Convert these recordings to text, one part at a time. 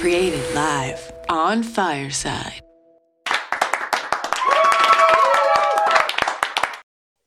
created live on Fireside.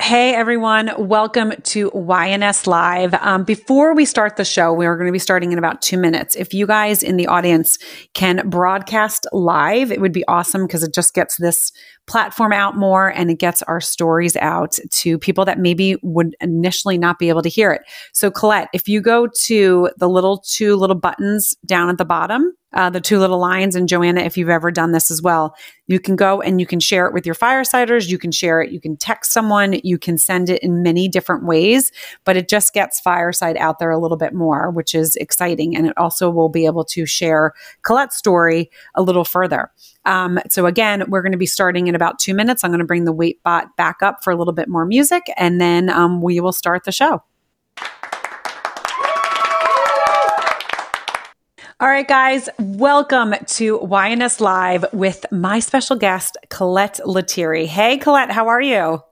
Hey everyone, welcome to YNS Live. Um, before we start the show, we are going to be starting in about two minutes. If you guys in the audience can broadcast live, it would be awesome because it just gets this platform out more and it gets our stories out to people that maybe would initially not be able to hear it. So, Colette, if you go to the little two little buttons down at the bottom, uh, the two little lines. And Joanna, if you've ever done this as well, you can go and you can share it with your firesiders. You can share it. You can text someone. You can send it in many different ways, but it just gets fireside out there a little bit more, which is exciting. And it also will be able to share Colette's story a little further. Um, so again, we're going to be starting in about two minutes. I'm going to bring the wait bot back up for a little bit more music, and then um, we will start the show. All right, guys, welcome to YNS Live with my special guest, Colette Lettieri. Hey, Colette, how are you?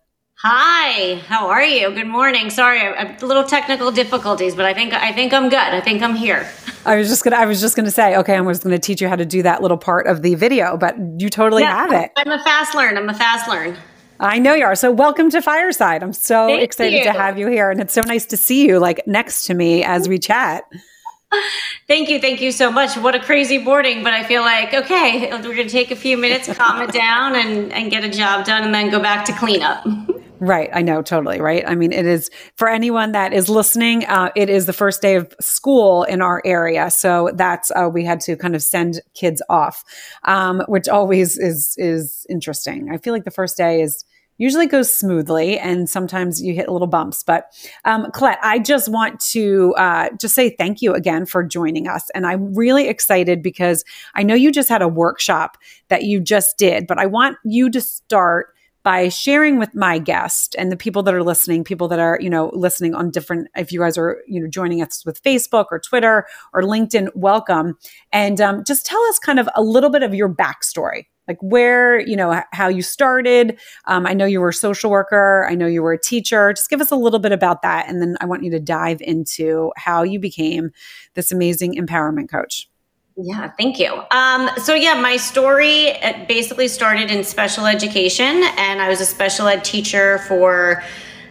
Hi, how are you? Good morning. Sorry, a little technical difficulties, but I think I think I'm good. I think I'm here. I was just gonna I was just gonna say, okay, I was gonna teach you how to do that little part of the video, but you totally yeah, have it. I'm a fast learn. I'm a fast learn. I know you are. So welcome to Fireside. I'm so Thank excited you. to have you here. And it's so nice to see you like next to me as we chat. Thank you. Thank you so much. What a crazy boarding, but I feel like, okay, we're going to take a few minutes, calm it down, and, and get a job done, and then go back to cleanup. Right. I know totally. Right. I mean, it is for anyone that is listening, uh, it is the first day of school in our area. So that's, uh, we had to kind of send kids off, um, which always is, is interesting. I feel like the first day is, usually goes smoothly and sometimes you hit little bumps. But um, Colette, I just want to uh, just say thank you again for joining us. And I'm really excited because I know you just had a workshop that you just did, but I want you to start by sharing with my guest and the people that are listening, people that are, you know, listening on different, if you guys are, you know, joining us with Facebook or Twitter or LinkedIn, welcome. And um, just tell us kind of a little bit of your backstory like where you know how you started. Um, i know you were a social worker. I know you were a teacher. Just give us a little bit about that. And then i want you to dive into how you became this amazing empowerment coach yeah, thank you. Um, so, yeah, my story basically started in special education, and I was a special ed teacher for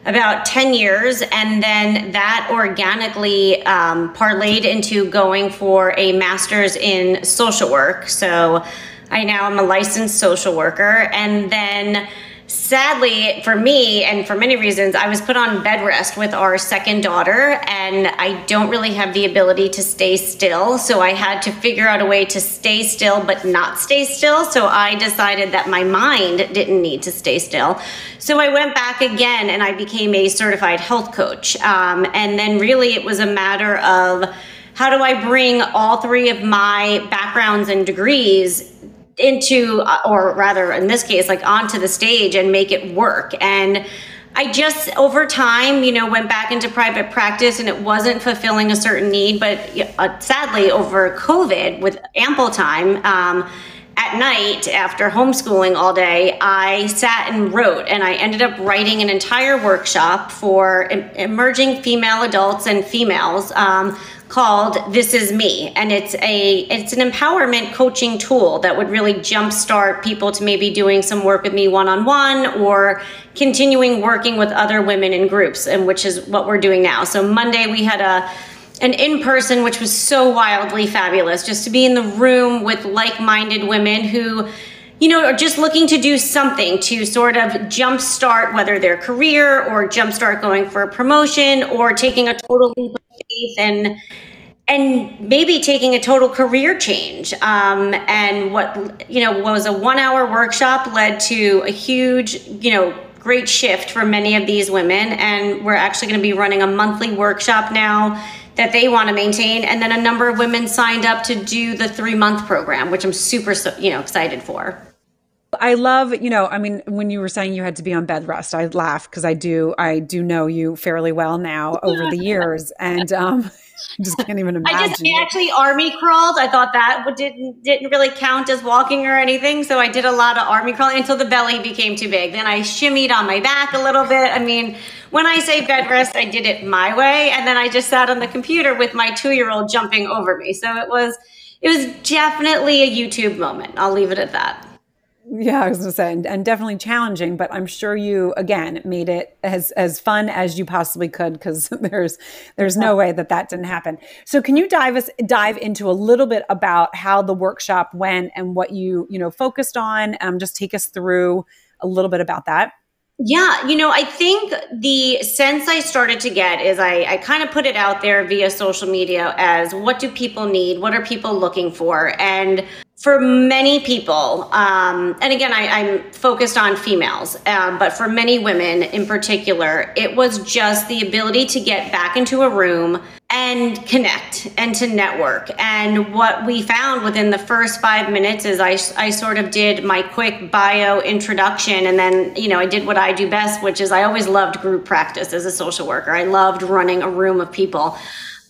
about 10 years. And then that organically um, parlayed into going for a master's in social work. So, I now am a licensed social worker. And then sadly for me and for many reasons i was put on bed rest with our second daughter and i don't really have the ability to stay still. So i had to figure out a way to stay still but not stay still. So i decided that my mind didn't need to stay still. So i went back again and i became a certified health coach. Um, and then really it was a matter of how do i bring all three of my backgrounds and degrees into, uh, or rather in this case, like onto the stage and make it work. And I just over time, you know, went back into private practice and it wasn't fulfilling a certain need. But uh, sadly, over COVID, with ample time, um, at night after homeschooling all day, I sat and wrote, and I ended up writing an entire workshop for emerging female adults and females um, called This Is Me. And it's a it's an empowerment coaching tool that would really jumpstart people to maybe doing some work with me one-on-one or continuing working with other women in groups, and which is what we're doing now. So Monday we had a an in-person which was so wildly fabulous just to be in the room with like-minded women who you know, are just looking to do something to sort of jumpstart whether their career or jumpstart going for a promotion or taking a total leap faith and and maybe taking a total career change. Um, and what you know was a one-hour workshop led to a huge, you know, great shift for many of these women. And we're actually going to be running a monthly workshop now that they want to maintain. And then a number of women signed up to do the three-month program, which I'm super, you know, excited for. I love, you know, I mean, when you were saying you had to be on bed rest, I laugh because I do, I do know you fairly well now over the years, and um, I just can't even imagine. I just I actually army crawled. I thought that didn't didn't really count as walking or anything, so I did a lot of army crawling until the belly became too big. Then I shimmied on my back a little bit. I mean, when I say bed rest, I did it my way, and then I just sat on the computer with my two year old jumping over me. So it was it was definitely a YouTube moment. I'll leave it at that. Yeah, I was to say, and, and, definitely challenging, but I'm sure you again made it as as fun as you possibly could because there's there's no way that that didn't happen. So, can you dive us dive into a little bit about how the workshop went and what you you know focused on? Um, just take us through a little bit about that. Yeah, you know, I think the sense I started to get is I, I kind of put it out there via social media as what do people need? What are people looking for? And for many people, um, and again, I, am focused on females, um, but for many women in particular, it was just the ability to get back into a room and connect and to network. And what we found within the first five minutes is I, I sort of did my quick bio introduction, and then, you know, I did what I do best, which is I always loved group practice as a social worker. I loved running a room of people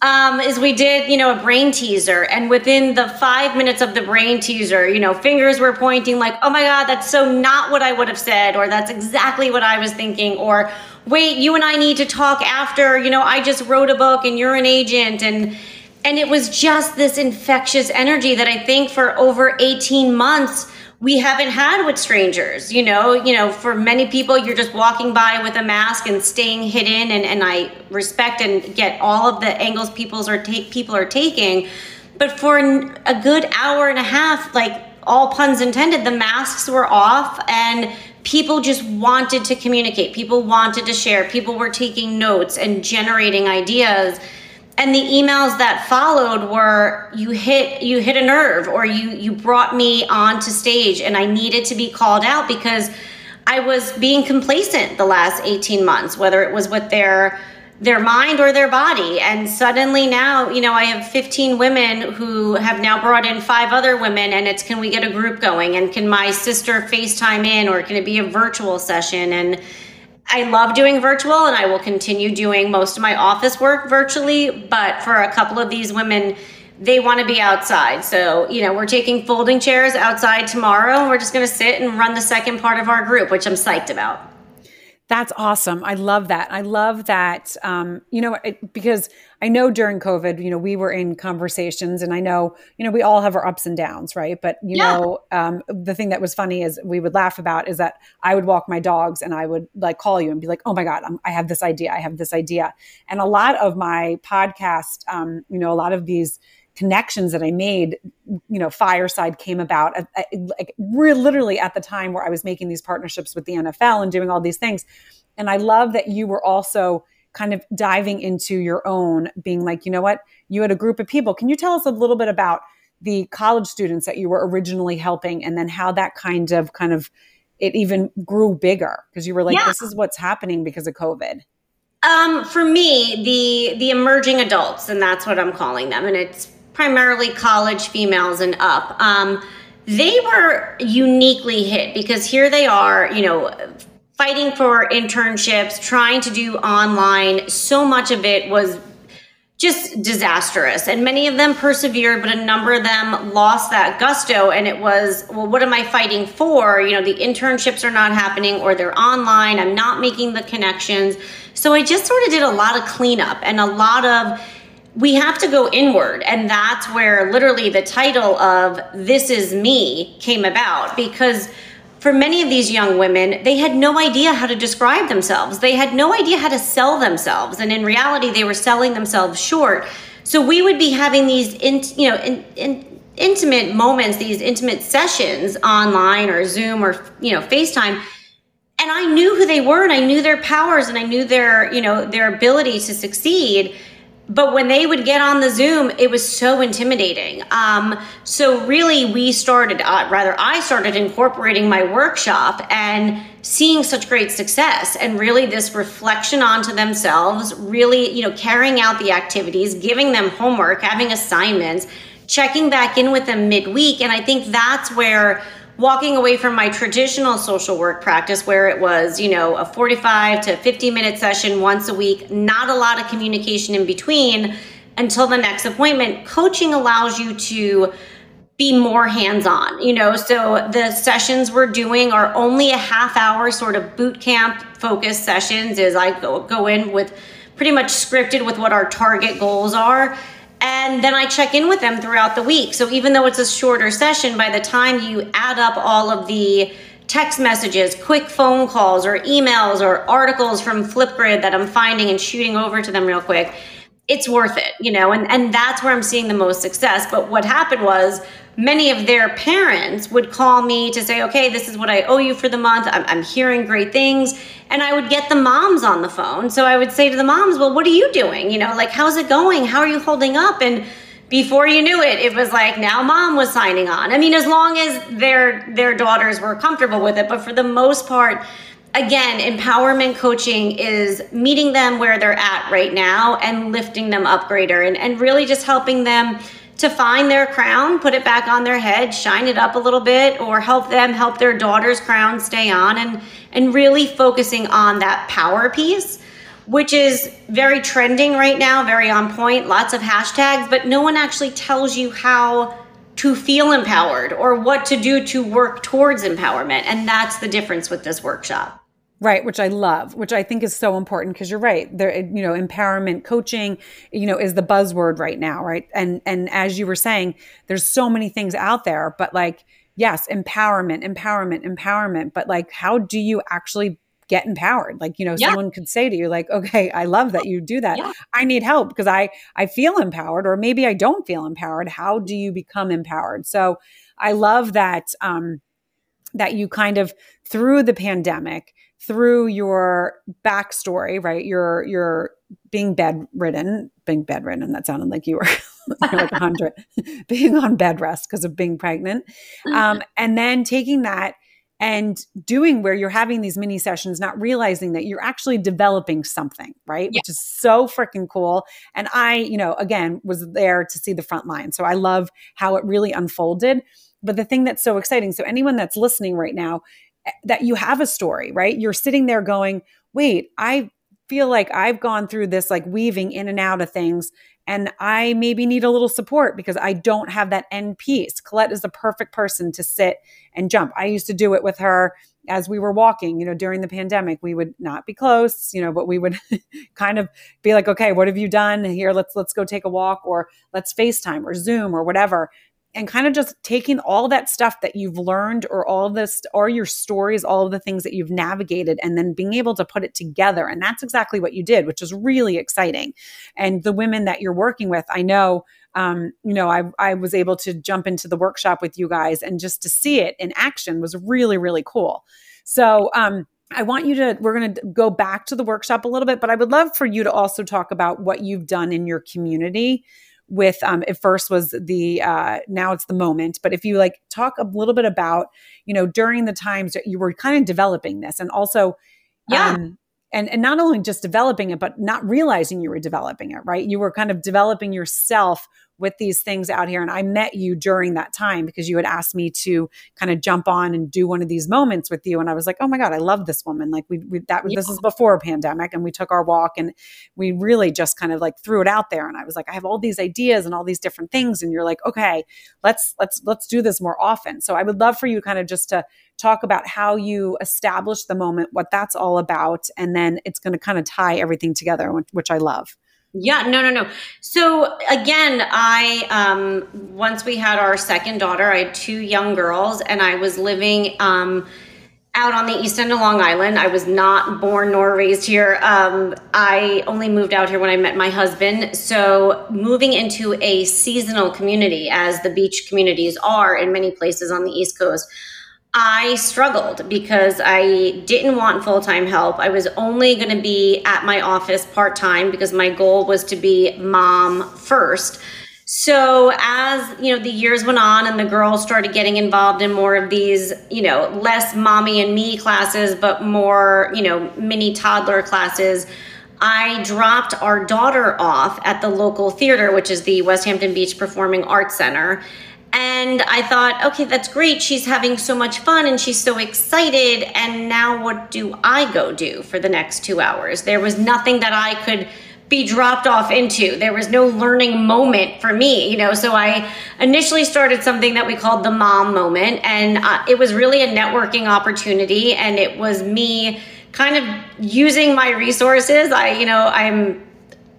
um, is we did, you know, a brain teaser. And within the five minutes of the brain teaser, you know, fingers were pointing like, oh my God, that's so not what I would have said, or that's exactly what I was thinking, or wait, you and I need to talk after, you know, I just wrote a book and you're an agent. And, and it was just this infectious energy that I think for over 18 months, we haven't had with strangers you know you know for many people you're just walking by with a mask and staying hidden and, and i respect and get all of the angles people's are people are taking. But for a good hour and a half like all puns intended the masks were off and people just wanted to communicate. People wanted to share. People were taking notes and generating ideas and the emails that followed were you hit you hit a nerve or you you brought me onto stage and I needed to be called out because I was being complacent the last 18 months whether it was with their their mind or their body. And suddenly now you know I have 15 women who have now brought in five other women and it's can we get a group going? And can my sister FaceTime in or can it be a virtual session? And I love doing virtual and I will continue doing most of my office work virtually. But for a couple of these women, they want to be outside. So, you know, we're taking folding chairs outside tomorrow. We're just going to sit and run the second part of our group, which I'm psyched about. That's awesome. I love that. I love that. Um, you know, it, because I know during COVID, you know, we were in conversations, and I know, you know, we all have our ups and downs, right? But you yeah. know, um, the thing that was funny is we would laugh about is that I would walk my dogs, and I would like call you and be like, "Oh my god, I'm, i have this idea. I have this idea." And a lot of my podcast, um, you know, a lot of these connections that I made, you know, Fireside came about like literally at the time where I was making these partnerships with the NFL and doing all these things. And I love that you were also kind of diving into your own, being like, you know what, you had a group of people. Can you tell us a little bit about the college students that you were originally helping and then how that kind of kind of it even grew bigger because you were like, yeah. this is what's happening because of COVID. Um, for me, the the emerging adults, and that's what I'm calling them, and it's primarily college females and up. Um, they were uniquely hit because here they are, you know, fighting for internships, trying to do online. So much of it was just disastrous. And many of them persevered, but a number of them lost that gusto. And it was, well, what am I fighting for? You know, the internships are not happening or they're online. I'm not making the connections. So I just sort of did a lot of cleanup and a lot of we have to go inward. And that's where literally the title of This Is Me came about because for many of these young women, they had no idea how to describe themselves. They had no idea how to sell themselves. And in reality, they were selling themselves short. So we would be having these, in, you know, in, in, intimate moments, these intimate sessions online or Zoom or, you know, FaceTime. And I knew who they were and I knew their powers and I knew their, you know, their ability to succeed but when they would get on the Zoom, it was so intimidating. Um, so really, we started, uh, rather, I started incorporating my workshop and seeing such great success, and really this reflection onto themselves, really, you know, carrying out the activities, giving them homework, having assignments, checking back in with them midweek, and I think that's where walking away from my traditional social work practice where it was, you know, a 45 to 50 minute session once a week, not a lot of communication in between until the next appointment. Coaching allows you to be more hands on, you know. So the sessions we're doing are only a half hour sort of boot camp focused sessions, is I go, go in with pretty much scripted with what our target goals are And then I check in with them throughout the week. So even though it's a shorter session, by the time you add up all of the text messages, quick phone calls, or emails, or articles from Flipgrid that I'm finding and shooting over to them real quick, it's worth it, you know, and, and that's where I'm seeing the most success. But what happened was many of their parents would call me to say, okay, this is what I owe you for the month. I'm, I'm hearing great things. And I would get the moms on the phone. So I would say to the moms, well, what are you doing? You know, like, how's it going? How are you holding up? And before you knew it, it was like now mom was signing on. I mean, as long as their their daughters were comfortable with it, but for the most part, again, empowerment coaching is meeting them where they're at right now and lifting them up greater and, and really just helping them to find their crown, put it back on their head, shine it up a little bit, or help them help their daughter's crown stay on and and really focusing on that power piece, which is very trending right now, very on point, lots of hashtags, but no one actually tells you how to feel empowered or what to do to work towards empowerment. And that's the difference with this workshop. Right, which I love, which I think is so important because you're right. There, you know, empowerment coaching, you know, is the buzzword right now, right? And and as you were saying, there's so many things out there, but like, yes, empowerment, empowerment, empowerment. But like, how do you actually get empowered? Like, you know, yeah. someone could say to you, like, okay, I love that you do that. Yeah. I need help because I I feel empowered, or maybe I don't feel empowered. How do you become empowered? So I love that um that you kind of through the pandemic through your backstory, right? You're you're being bedridden, being bedridden. That sounded like you were like hundred, being on bed rest because of being pregnant, um, and then taking that and doing where you're having these mini sessions, not realizing that you're actually developing something, right? Yeah. Which is so freaking cool. And I, you know, again, was there to see the front line. So I love how it really unfolded. But the thing that's so exciting, so anyone that's listening right now, that you have a story, right? You're sitting there going, wait, I feel like I've gone through this like weaving in and out of things and I maybe need a little support because I don't have that end piece. Colette is the perfect person to sit and jump. I used to do it with her as we were walking, you know, during the pandemic. We would not be close, you know, but we would kind of be like, okay, what have you done? Here, let's let's go take a walk or let's FaceTime or Zoom or whatever and kind of just taking all that stuff that you've learned or all this or your stories all of the things that you've navigated and then being able to put it together. And that's exactly what you did which is really exciting. And the women that you're working with i know um, you know I, I was able to jump into the workshop with you guys and just to see it in action was really really cool. So um, I want you to, we're going to go back to the workshop a little bit, but I would love for you to also talk about what you've done in your community with um at first was the uh now it's the moment. But if you like talk a little bit about you know during the times that you were kind of developing this and also yeah. um, and and not only just developing it but not realizing you were developing it right? You were kind of developing yourself with these things out here. And i met you during that time because you had asked me to kind of jump on and do one of these moments with you. And i was like oh my god i love this woman. Like we, we that yeah. this is before a pandemic and we took our walk and we really just kind of like threw it out there. And i was like i have all these ideas and all these different things. And you're like okay let's let's let's do this more often. So i would love for you kind of just to talk about how you establish the moment, what that's all about, and then it's going to kind of tie everything together, which I love. Yeah, no, no, no. So again, I um once we had our second daughter, I had two young girls, and I was living um out on the east end of Long Island. I was not born nor raised here. Um, I only moved out here when I met my husband. So moving into a seasonal community, as the beach communities are in many places on the East Coast, I struggled because I didn't want full time help. I was only going to be at my office part time because my goal was to be mom first. So as you know, the years went on and the girls started getting involved in more of these, you know, less mommy and me classes, but more, you know, mini toddler classes. I dropped our daughter off at the local theater, which is the Westhampton Beach Performing Arts Center and I thought, okay, that's great. She's having so much fun and she's so excited. And now what do I go do for the next two hours? There was nothing that I could be dropped off into. There was no learning moment for me, you know. So I initially started something that we called the mom moment. And uh, it was really a networking opportunity. And it was me kind of using my resources. I, you know, I'm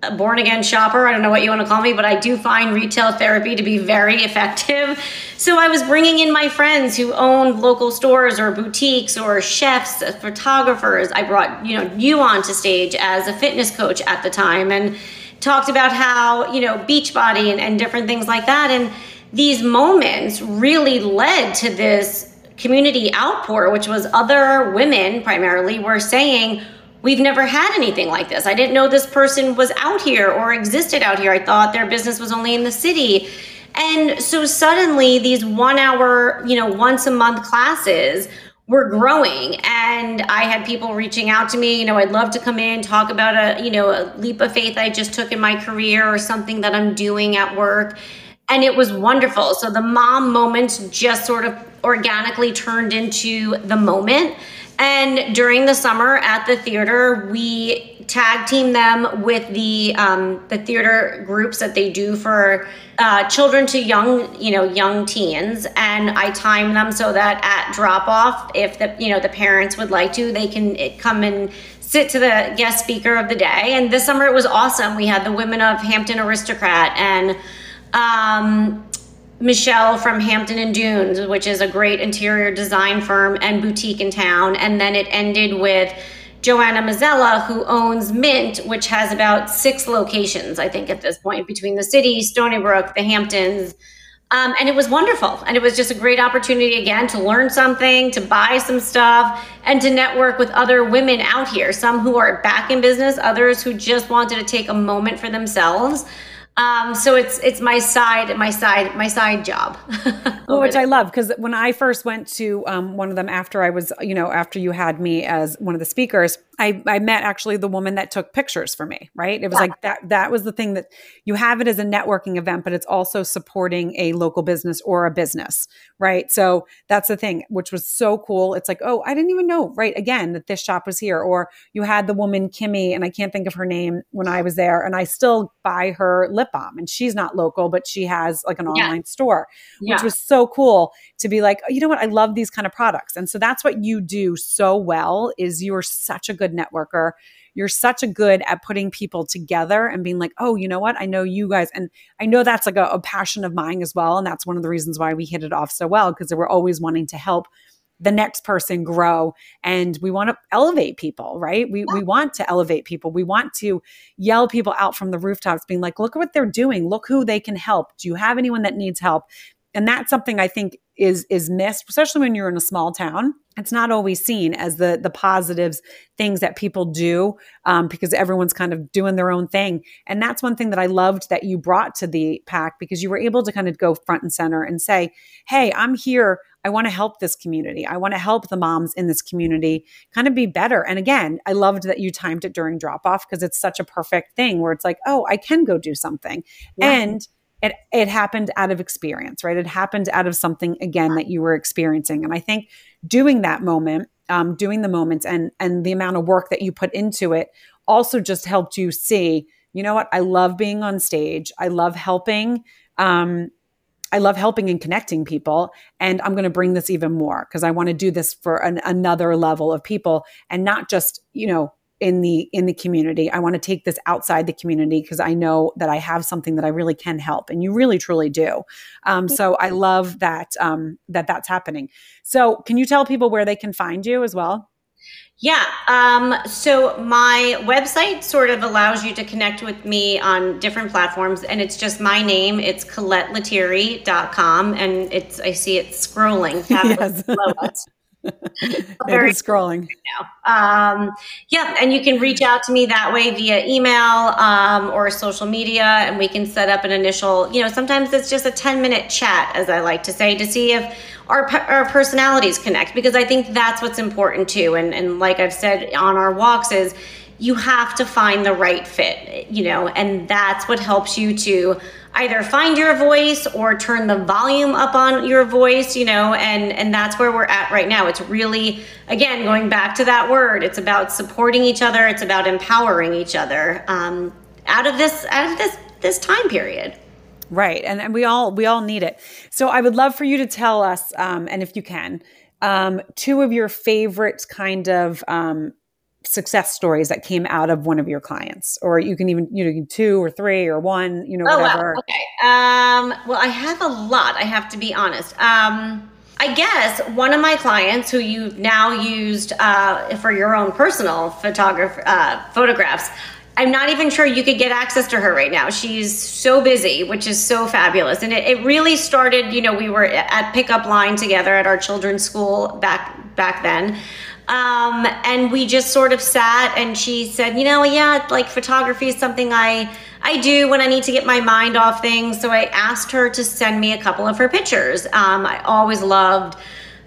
a born again shopper. I don't know what you want to call me, but I do find retail therapy to be very effective. So I was bringing in my friends who own local stores or boutiques or chefs, photographers. I brought, you know, you onto stage as a fitness coach at the time and talked about how, you know, Beachbody and, and different things like that. And these moments really led to this community outpour, which was other women primarily were saying, We've never had anything like this. I didn't know this person was out here or existed out here. I thought their business was only in the city. And so suddenly these one hour, you know, once a month classes were growing and I had people reaching out to me, you know, I'd love to come in, talk about a, you know, a leap of faith I just took in my career or something that I'm doing at work. And it was wonderful. So the mom moment just sort of organically turned into the moment. And during the summer at the theater, we tag team them with the um, the theater groups that they do for uh, children to young, you know, young teens, and I time them so that at drop off, if the you know the parents would like to, they can come and sit to the guest speaker of the day. And this summer it was awesome. We had the women of Hampton Aristocrat and. Um, Michelle from Hampton and Dunes, which is a great interior design firm and boutique in town. And then it ended with Joanna Mazzella, who owns Mint, which has about six locations, I think, at this point, between the city, Stony Brook, the Hamptons. Um, and it was wonderful. And it was just a great opportunity, again, to learn something, to buy some stuff, and to network with other women out here, some who are back in business, others who just wanted to take a moment for themselves. Um, so it's it's my side, my side, my side job. well, which I love because when I first went to um, one of them after I was, you know, after you had me as one of the speakers, I, I met actually the woman that took pictures for me, right? It was yeah. like that that was the thing that you have it as a networking event, but it's also supporting a local business or a business, right? So that's the thing, which was so cool. It's like, oh, I didn't even know, right? Again, that this shop was here. Or you had the woman Kimmy, and I can't think of her name when I was there, and I still buy her lip balm, and she's not local, but she has like an online yeah. store, which yeah. was so cool to be like, oh, you know what? I love these kind of products. And so that's what you do so well is you're such a good networker. You're such a good at putting people together and being like, oh, you know what? I know you guys. And I know that's like a, a passion of mine as well. And that's one of the reasons why we hit it off so well, because we're always wanting to help the next person grow. And we want to elevate people right? We, we want to elevate people. We want to yell people out from the rooftops being like look at what they're doing. Look who they can help. Do you have anyone that needs help? And that's something i think is is missed especially when you're in a small town. It's not always seen as the the positives things that people do um, because everyone's kind of doing their own thing. And that's one thing that i loved that you brought to the pack because you were able to kind of go front and center and say hey i'm here i want to help this community i want to help the moms in this community kind of be better and again i loved that you timed it during drop off because it's such a perfect thing where it's like oh i can go do something yeah. and it it happened out of experience, right? It happened out of something again that you were experiencing, and I think doing that moment, um, doing the moments, and and the amount of work that you put into it also just helped you see. You know what? I love being on stage. I love helping. Um, I love helping and connecting people. And I'm going to bring this even more because I want to do this for an, another level of people and not just, you know, in the in the community. I want to take this outside the community because i know that i have something that i really can help and you really truly do. Um, so i love that um, that that's happening. So can you tell people where they can find you as well yeah. Um, so my website sort of allows you to connect with me on different platforms, and it's just my name. It's ColetteLettieri.com, and it's I see it scrolling. yes. is scrolling now. Um, yeah, and you can reach out to me that way via email um, or social media, and we can set up an initial. You know, sometimes it's just a ten minute chat, as I like to say, to see if our our personalities connect, because I think that's what's important too. And and like I've said on our walks is you have to find the right fit, you know, and that's what helps you to either find your voice or turn the volume up on your voice you know and and that's where we're at right now it's really again going back to that word it's about supporting each other it's about empowering each other um, out of this out of this this time period right and, and we all we all need it. So i would love for you to tell us um, and if you can um, two of your favorite kind of um, success stories that came out of one of your clients or you can even you know two or three or one you know oh, whatever. wow. okay. Um well i have a lot i have to be honest. Um I guess one of my clients who you've now used uh, for your own personal photograph uh, photographs, I'm not even sure you could get access to her right now. She's so busy, which is so fabulous. And it, it really started, you know, we were at pickup line together at our children's school back back then. Um, and we just sort of sat and she said, you know, yeah, like photography is something I I do when I need to get my mind off things. So I asked her to send me a couple of her pictures. Um, I always loved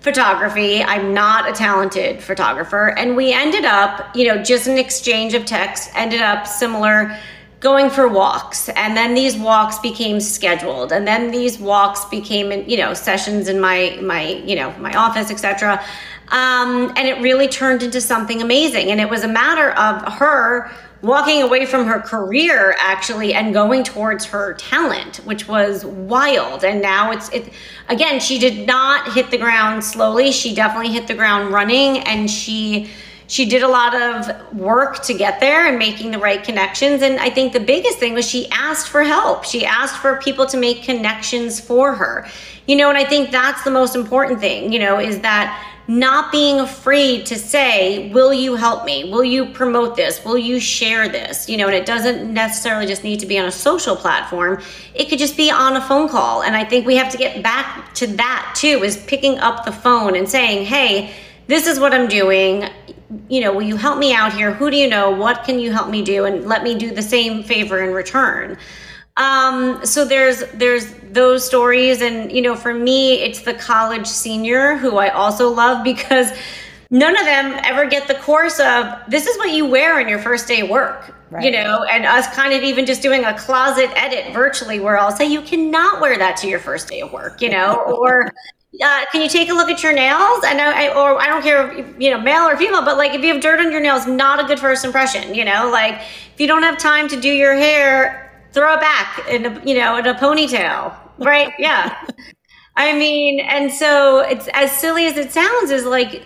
photography. I'm not a talented photographer. And we ended up, you know, just an exchange of texts, ended up similar going for walks and then these walks became scheduled and then these walks became you know sessions in my my you know my office etc um, and it really turned into something amazing. And it was a matter of her walking away from her career actually and going towards her talent which was wild. And now it's it again she did not hit the ground slowly. She definitely hit the ground running and she she did a lot of work to get there and making the right connections. And i think the biggest thing was she asked for help. She asked for people to make connections for her. You know and i think that's the most important thing you know is that not being afraid to say, Will you help me? Will you promote this? Will you share this? You know, and it doesn't necessarily just need to be on a social platform, it could just be on a phone call. And I think we have to get back to that too, is picking up the phone and saying, Hey, this is what I'm doing. You know, will you help me out here? Who do you know? What can you help me do? And let me do the same favor in return. Um, so there's there's those stories, and you know, for me, it's the college senior who I also love because none of them ever get the course of this is what you wear on your first day of work. Right. You know, and us kind of even just doing a closet edit virtually where I'll say you cannot wear that to your first day of work, you know, or uh, can you take a look at your nails? I know, I, or I don't care, if, you know, male or female, but like if you have dirt on your nails, not a good first impression. You know, like if you don't have time to do your hair, throw it back in a, you know in a ponytail right? Yeah. I mean and so it's as silly as it sounds is like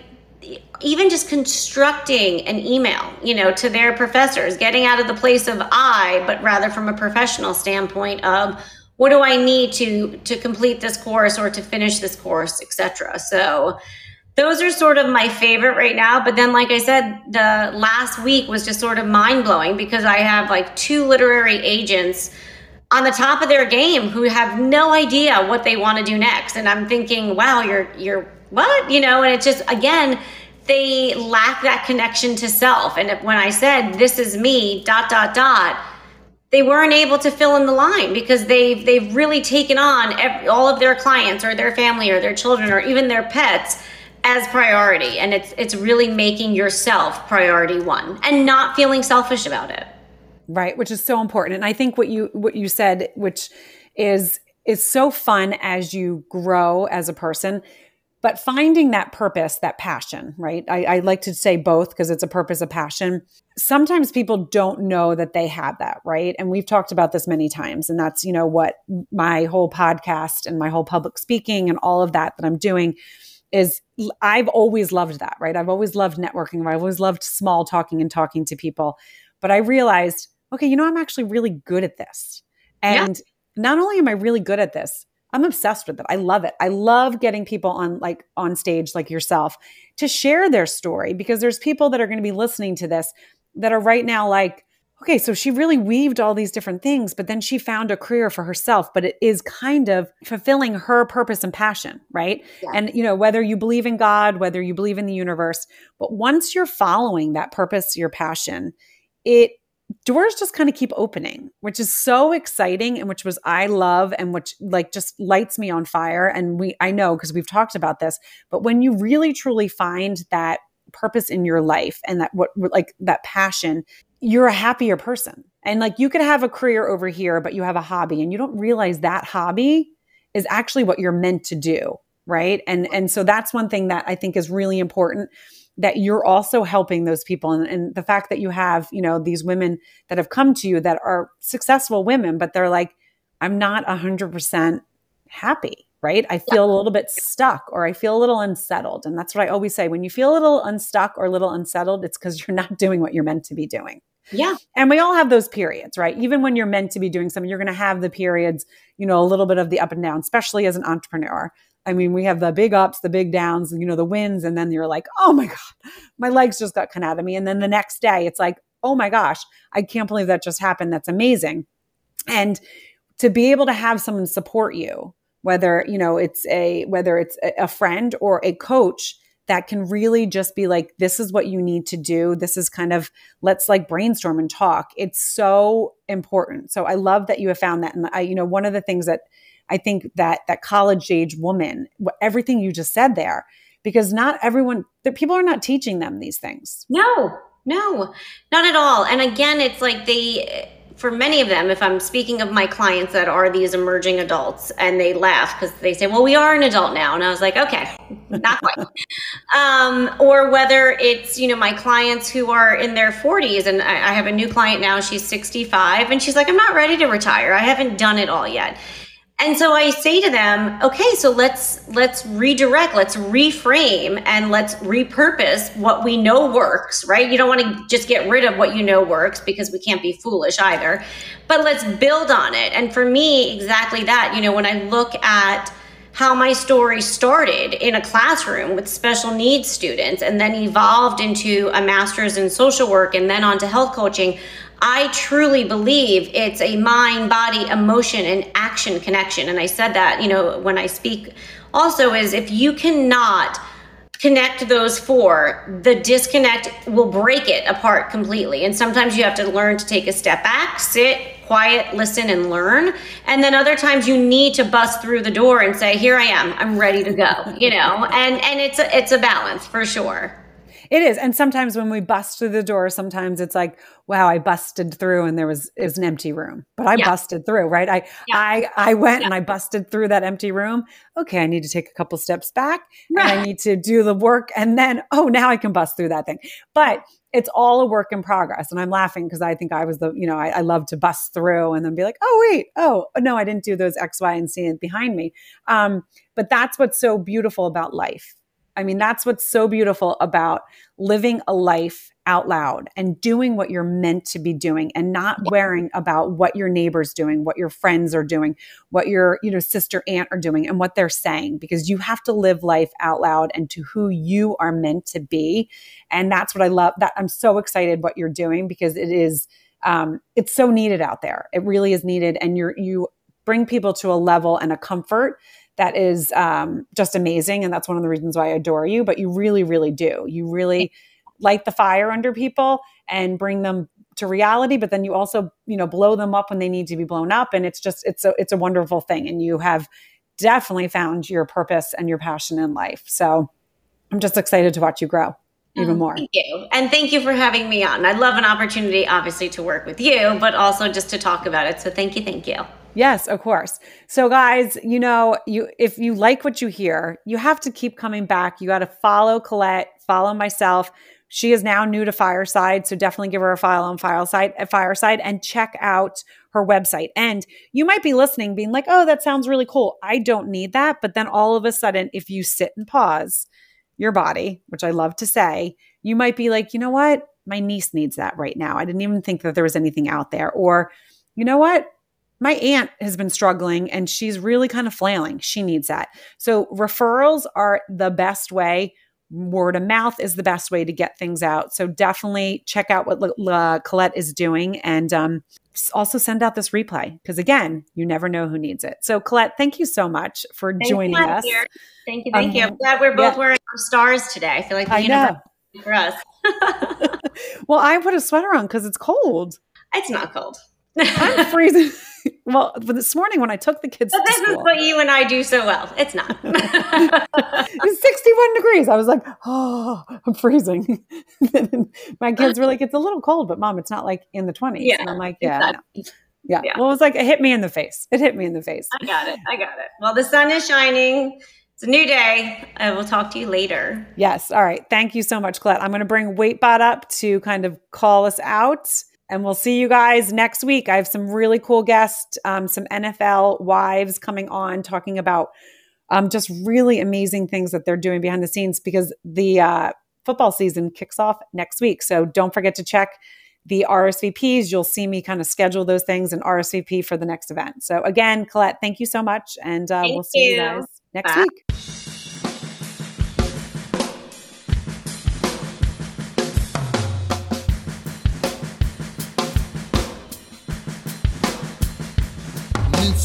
even just constructing an email you know to their professors getting out of the place of i but rather from a professional standpoint of what do i need to to complete this course or to finish this course etc so those are sort of my favorite right now. But then, like I said, the last week was just sort of mind blowing because I have like two literary agents on the top of their game who have no idea what they want to do next. And I'm thinking, wow, you're, you're what? You know, and it's just, again, they lack that connection to self. And when I said, this is me, dot, dot, dot, they weren't able to fill in the line because they've they've really taken on every, all of their clients or their family or their children or even their pets as priority and it's it's really making yourself priority one and not feeling selfish about it. Right which is so important. And i think what you what you said which is is so fun as you grow as a person but finding that purpose that passion right? I, I like to say both because it's a purpose a passion. Sometimes people don't know that they have that right? And we've talked about this many times and that's you know what my whole podcast and my whole public speaking and all of that that i'm doing is I've always loved that, right? I've always loved networking. I've always loved small talking and talking to people. But I realized, okay, you know, I'm actually really good at this. And yeah. not only am I really good at this, I'm obsessed with it. I love it. I love getting people on like on stage like yourself to share their story because there's people that are going to be listening to this that are right now like, okay, so she really weaved all these different things, but then she found a career for herself, but it is kind of fulfilling her purpose and passion, right? Yeah. And, you know, whether you believe in God, whether you believe in the universe, but once you're following that purpose, your passion, it doors just kind of keep opening, which is so exciting and which was I love and which like just lights me on fire. And we, I know because we've talked about this, but when you really truly find that purpose in your life and that what like that passion you're a happier person. And like you could have a career over here, but you have a hobby and you don't realize that hobby is actually what you're meant to do. Right. And and so that's one thing that I think is really important that you're also helping those people and, and the fact that you have, you know, these women that have come to you that are successful women, but they're like, I'm not a hundred percent happy right? I feel yeah. a little bit stuck or I feel a little unsettled. And that's what I always say when you feel a little unstuck or a little unsettled, it's because you're not doing what you're meant to be doing. Yeah. And we all have those periods, right? Even when you're meant to be doing something, you're going to have the periods, you know, a little bit of the up and down, especially as an entrepreneur. I mean, we have the big ups, the big downs, you know, the wins. And then you're like, oh my God, my legs just got cut out of me. And then the next day, it's like, oh my gosh, I can't believe that just happened. That's amazing. And to be able to have someone support you, whether, you know, it's a, whether it's a friend or a coach that can really just be like, this is what you need to do. This is kind of, let's like brainstorm and talk. It's so important. So I love that you have found that. And I, you know, one of the things that, I think that that college age woman, everything you just said there, because not everyone, the people are not teaching them these things. No, no, not at all. And again, it's like they, for many of them, if I'm speaking of my clients that are these emerging adults, and they laugh because they say, "Well, we are an adult now," and I was like, "Okay, not quite." um, or whether it's you know my clients who are in their 40s, and I, I have a new client now. She's 65, and she's like, "I'm not ready to retire. I haven't done it all yet." And so I say to them, okay, so let's let's redirect, let's reframe and let's repurpose what we know works, right? You don't want to just get rid of what you know works because we can't be foolish either. But let's build on it. And for me, exactly that, you know, when I look at how my story started in a classroom with special needs students and then evolved into a master's in social work and then on to health coaching I truly believe it's a mind, body, emotion, and action connection. And I said that, you know, when I speak also is if you cannot connect those four, the disconnect will break it apart completely. And sometimes you have to learn to take a step back, sit, quiet, listen, and learn. And then other times you need to bust through the door and say, "Here I am. I'm ready to go." You know, and and it's a, it's a balance for sure. It is. And sometimes when we bust through the door, sometimes it's like, wow, I busted through and there was it was an empty room. But I yeah. busted through, right? I yeah. I I went yeah. and I busted through that empty room. Okay, I need to take a couple steps back right. and I need to do the work and then oh, now I can bust through that thing. But it's all a work in progress. And I'm laughing because I think I was the, you know, I, I, love to bust through and then be like, oh, wait, oh, no, I didn't do those X, Y, and Z behind me. Um, but that's what's so beautiful about life I mean, that's what's so beautiful about living a life out loud and doing what you're meant to be doing and not worrying about what your neighbor's doing, what your friends are doing, what your, you know, sister aunt are doing and what they're saying because you have to live life out loud and to who you are meant to be. And that's what I love that I'm so excited what you're doing because it is um it's so needed out there. It really is needed and you're you bring people to a level and a comfort that is um, just amazing. And that's one of the reasons why I adore you. But you really, really do. You really light the fire under people and bring them to reality but then you also you know blow them up when they need to be blown up and it's just it's a it's a wonderful thing and you have definitely found your purpose and your passion in life so i'm just excited to watch you grow even mm, more. Thank you. And thank you for having me on. I'd love an opportunity, obviously, to work with you, but also just to talk about it. So thank you. Thank you. Yes, of course. So guys, you know, you if you like what you hear, you have to keep coming back. You got to follow Colette, follow myself. She is now new to Fireside, so definitely give her a file on Fireside at Fireside and check out her website. And you might be listening being like, "Oh, that sounds really cool. I don't need that." But then all of a sudden, if you sit and pause your body, which I love to say, you might be like, "You know what? My niece needs that right now. I didn't even think that there was anything out there." Or, "You know what? My aunt has been struggling and she's really kind of flailing. She needs that. So referrals are the best way. Word of mouth is the best way to get things out. So definitely check out what La Colette is doing and um, also send out this replay because again, you never know who needs it. So Colette, thank you so much for thank joining us. Thank you, thank um, you. I'm glad we're both yeah. wearing our stars today. I feel like the universe know. for us. well, I put a sweater on because it's cold. It's not cold. I'm freezing. well, this morning when I took the kids, but this school, is what you and I do so well. It's not. it's 61 degrees. I was like, oh, I'm freezing. my kids were like, it's a little cold, but mom, it's not like in the 20s. Yeah, and I'm like, yeah. Exactly. No. Yeah. yeah. Well, it was like, it hit me in the face. It hit me in the face. I got it. I got it. Well, the sun is shining. It's a new day. I will talk to you later. Yes. All right. Thank you so much, Colette. I'm going to bring WeightBot up to kind of call us out. And we'll see you guys next week. I have some really cool guests, um, some NFL wives coming on talking about um, just really amazing things that they're doing behind the scenes because the uh, football season kicks off next week. So don't forget to check the RSVPs. You'll see me kind of schedule those things and RSVP for the next event. So again, Colette, thank you so much. And uh, we'll see you, you guys next Bye. week.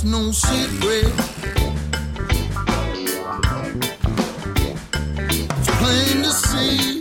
no secret. It's plain to see.